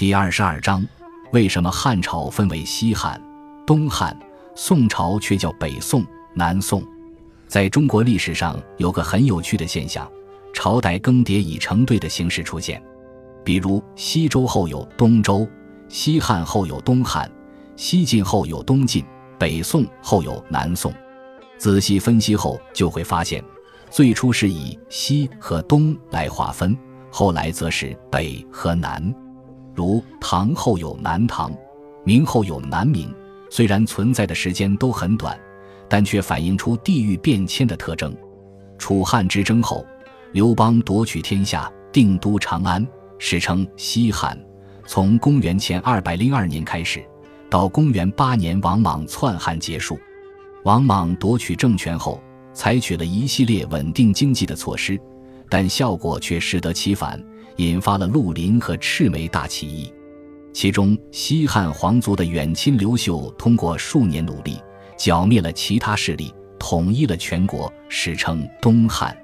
第二十二章：为什么汉朝分为西汉、东汉，宋朝却叫北宋、南宋？在中国历史上有个很有趣的现象：朝代更迭以成对的形式出现。比如西周后有东周，西汉后有东汉，西晋后有东晋，北宋后有南宋。仔细分析后，就会发现，最初是以西和东来划分。后来则是北和南，如唐后有南唐，明后有南明。虽然存在的时间都很短，但却反映出地域变迁的特征。楚汉之争后，刘邦夺取天下，定都长安，史称西汉。从公元前二百零二年开始，到公元八年王莽篡汉结束。王莽夺取政权后，采取了一系列稳定经济的措施。但效果却适得其反，引发了绿林和赤眉大起义。其中，西汉皇族的远亲刘秀通过数年努力，剿灭了其他势力，统一了全国，史称东汉。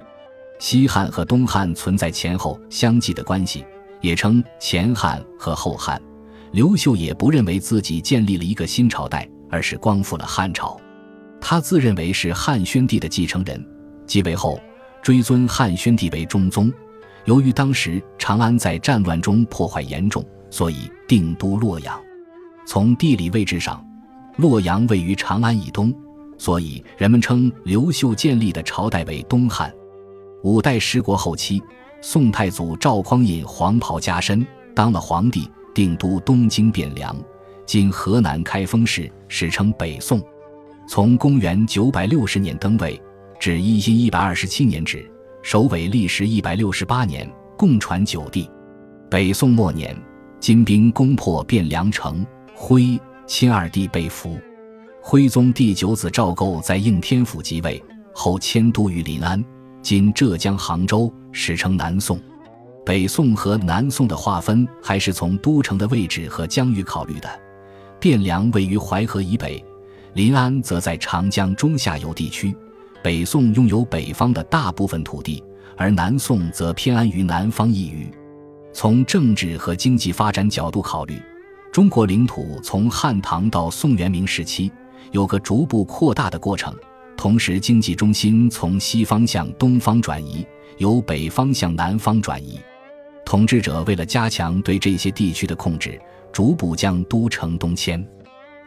西汉和东汉存在前后相继的关系，也称前汉和后汉。刘秀也不认为自己建立了一个新朝代，而是光复了汉朝。他自认为是汉宣帝的继承人，继位后。追尊汉宣帝为中宗，由于当时长安在战乱中破坏严重，所以定都洛阳。从地理位置上，洛阳位于长安以东，所以人们称刘秀建立的朝代为东汉。五代十国后期，宋太祖赵匡胤黄袍加身，当了皇帝，定都东京汴梁（今河南开封市），史称北宋。从公元九百六十年登位。至一一一百二十七年止，首尾历时一百六十八年，共传九帝。北宋末年，金兵攻破汴梁城，徽钦二帝被俘。徽宗第九子赵构在应天府即位后，迁都于临安（今浙江杭州），史称南宋。北宋和南宋的划分还是从都城的位置和疆域考虑的。汴梁位于淮河以北，临安则在长江中下游地区。北宋拥有北方的大部分土地，而南宋则偏安于南方一隅。从政治和经济发展角度考虑，中国领土从汉唐到宋元明时期有个逐步扩大的过程，同时经济中心从西方向东方转移，由北方向南方转移。统治者为了加强对这些地区的控制，逐步将都城东迁。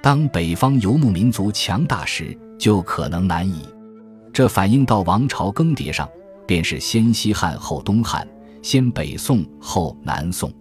当北方游牧民族强大时，就可能南移。这反映到王朝更迭上，便是先西汉后东汉，先北宋后南宋。